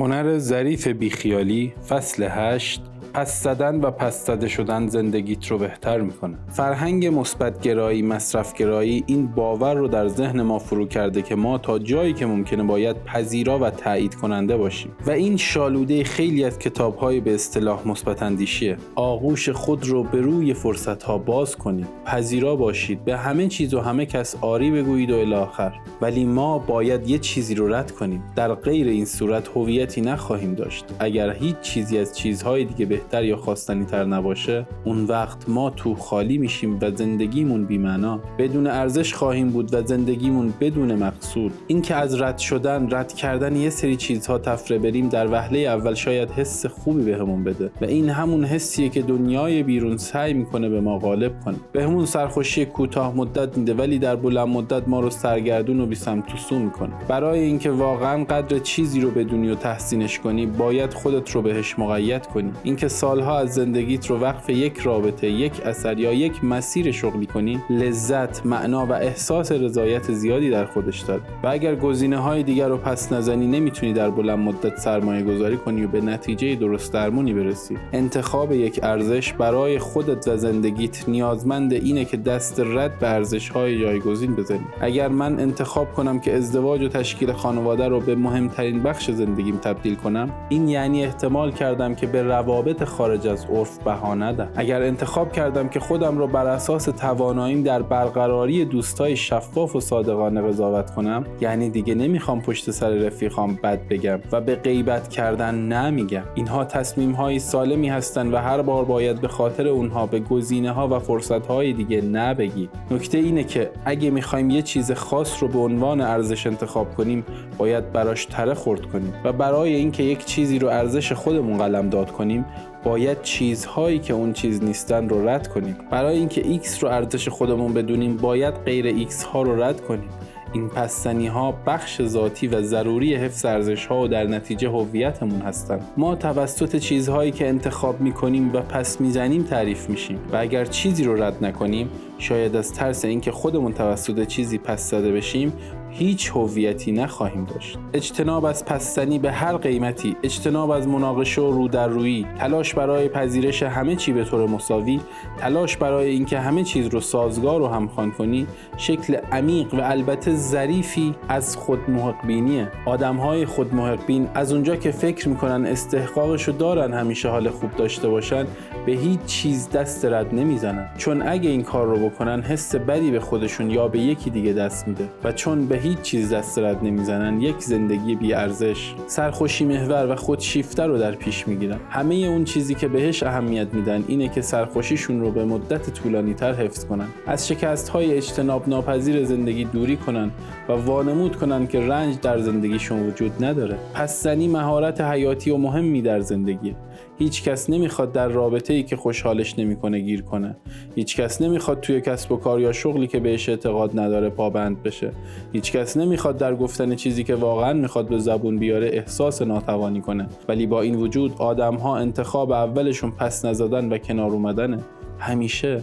هنر ظریف بیخیالی فصل هشت پس زدن و پس زده شدن زندگیت رو بهتر می‌کنه. فرهنگ مثبتگرایی مصرفگرایی این باور رو در ذهن ما فرو کرده که ما تا جایی که ممکنه باید پذیرا و تایید کننده باشیم. و این شالوده خیلی از کتابهای به اصطلاح مثبت اندیشیه. آغوش خود رو به روی فرصت ها باز کنید. پذیرا باشید. به همه چیز و همه کس آری بگویید و الاخر. ولی ما باید یه چیزی رو رد کنیم. در غیر این صورت هویتی نخواهیم داشت. اگر هیچ چیزی از چیزهای دیگه بهتر یا خواستنی تر نباشه اون وقت ما تو خالی میشیم و زندگیمون بیمعنا. بدون ارزش خواهیم بود و زندگیمون بدون مقصود. اینکه از رد شدن رد کردن یه سری چیزها تفره بریم در وهله اول شاید حس خوبی بهمون بده. و این همون حسیه که دنیای بیرون سعی می‌کنه به ما غالب کنه. بهمون سرخوشی کوتاه مدت میده ولی در بلند مدت ما رو سرگردون و بی سمت سو می‌کنه. برای اینکه واقعا قدر چیزی رو بدونی و تحسینش کنی باید خودت رو بهش مقید کنی. اینکه سالها از زندگیت رو وقف یک رابطه یک اثر یا یک مسیر شغلی کنی لذت معنا و احساس رضایت زیادی در خودش داره. و اگر گزینه های دیگر رو پس نزنی نمی‌تونی در بلند مدت سرمایه گذاری کنی و به نتیجه درست درمونی برسی. انتخاب یک ارزش برای خودت و زندگیت نیازمند اینه که دست رد به ارزش های جایگزین بزنی. اگر من انتخاب کنم که ازدواج و تشکیل خانواده رو به مهمترین بخش زندگیم تبدیل کنم این یعنی احتمال کردم که به روابط خارج از عرف بها ندم. اگر انتخاب کردم که خودم را بر اساس تواناییم در برقراری دوستای شفاف و صادقانه قضاوت کنم یعنی دیگه نمی‌خوام پشت سر رفیقام بد بگم و به غیبت کردن نمیگم. اینها تصمیم های سالمی هستند و هر بار باید به خاطر اونها به گزینه ها و فرصت های دیگه نبگی نکته اینه که اگه می‌خوایم یه چیز خاص رو به عنوان ارزش انتخاب کنیم باید براش تره خورد کنیم و برای اینکه یک چیزی رو ارزش خودمون قلم داد کنیم باید چیزهایی که اون چیز نیستن رو رد کنیم. برای اینکه X رو ارزش خودمون بدونیم باید غیر X ها رو رد کنیم. این پستنی ها بخش ذاتی و ضروری حفظ ارزش ها و در نتیجه هویتمون هستند ما توسط چیزهایی که انتخاب می کنیم و پس می‌زنیم تعریف میشیم. و اگر چیزی رو رد نکنیم شاید از ترس اینکه خودمون توسط چیزی پس زده بشیم هیچ هویتی نخواهیم داشت. اجتناب از پستنی به هر قیمتی اجتناب از مناقشه و رو در روی تلاش برای پذیرش همه چی به طور مساوی تلاش برای اینکه همه چیز رو سازگار و همخوان کنی شکل عمیق و البته ظریفی از خود بینیه آدم های خود بین از اونجا که فکر می‌کنن استحقاقشو دارن همیشه حال خوب داشته باشن به هیچ چیز دست رد نمی‌زنن. چون اگه این کار رو بکنن حس بدی به خودشون یا به یکی دیگه دست میده. و چون به هیچ چیز دست رد نمی‌زنن یک زندگی بی ارزش. سرخوشی محور و خودشیفته رو در پیش می‌گیرن. همه اون چیزی که بهش اهمیت میدن اینه که سرخوشیشون رو به مدت طولانی تر حفظ کنن. از شکست های اجتناب ناپذیر زندگی دوری کنن و وانمود کنن که رنج در زندگیشون وجود نداره. پس زنی مهارت حیاتی و مهمی در زندگی هیچ کس نمی‌خواد در رابطه ای که خوشحالش نمی‌کنه گیر کنه. هیچ کس نمی‌خواد توی کسب و کار یا شغلی که بهش اعتقاد نداره پابند بشه. هیچ کس نمی‌خواد در گفتن چیزی که واقعا می‌خواد به زبون بیاره احساس ناتوانی کنه. ولی با این وجود آدم ها انتخاب اولشون پس نزدن و کنار اومدنه. همیشه.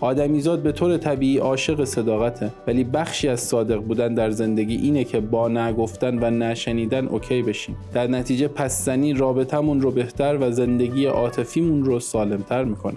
آدمیزاد به طور طبیعی عاشق صداقته. ولی بخشی از صادق بودن در زندگی اینه که با نگفتن و نشنیدن اوکی بشیم. در نتیجه پسزنی رابطمون رو بهتر و زندگی عاطفیمون رو سالمتر می‌کنه.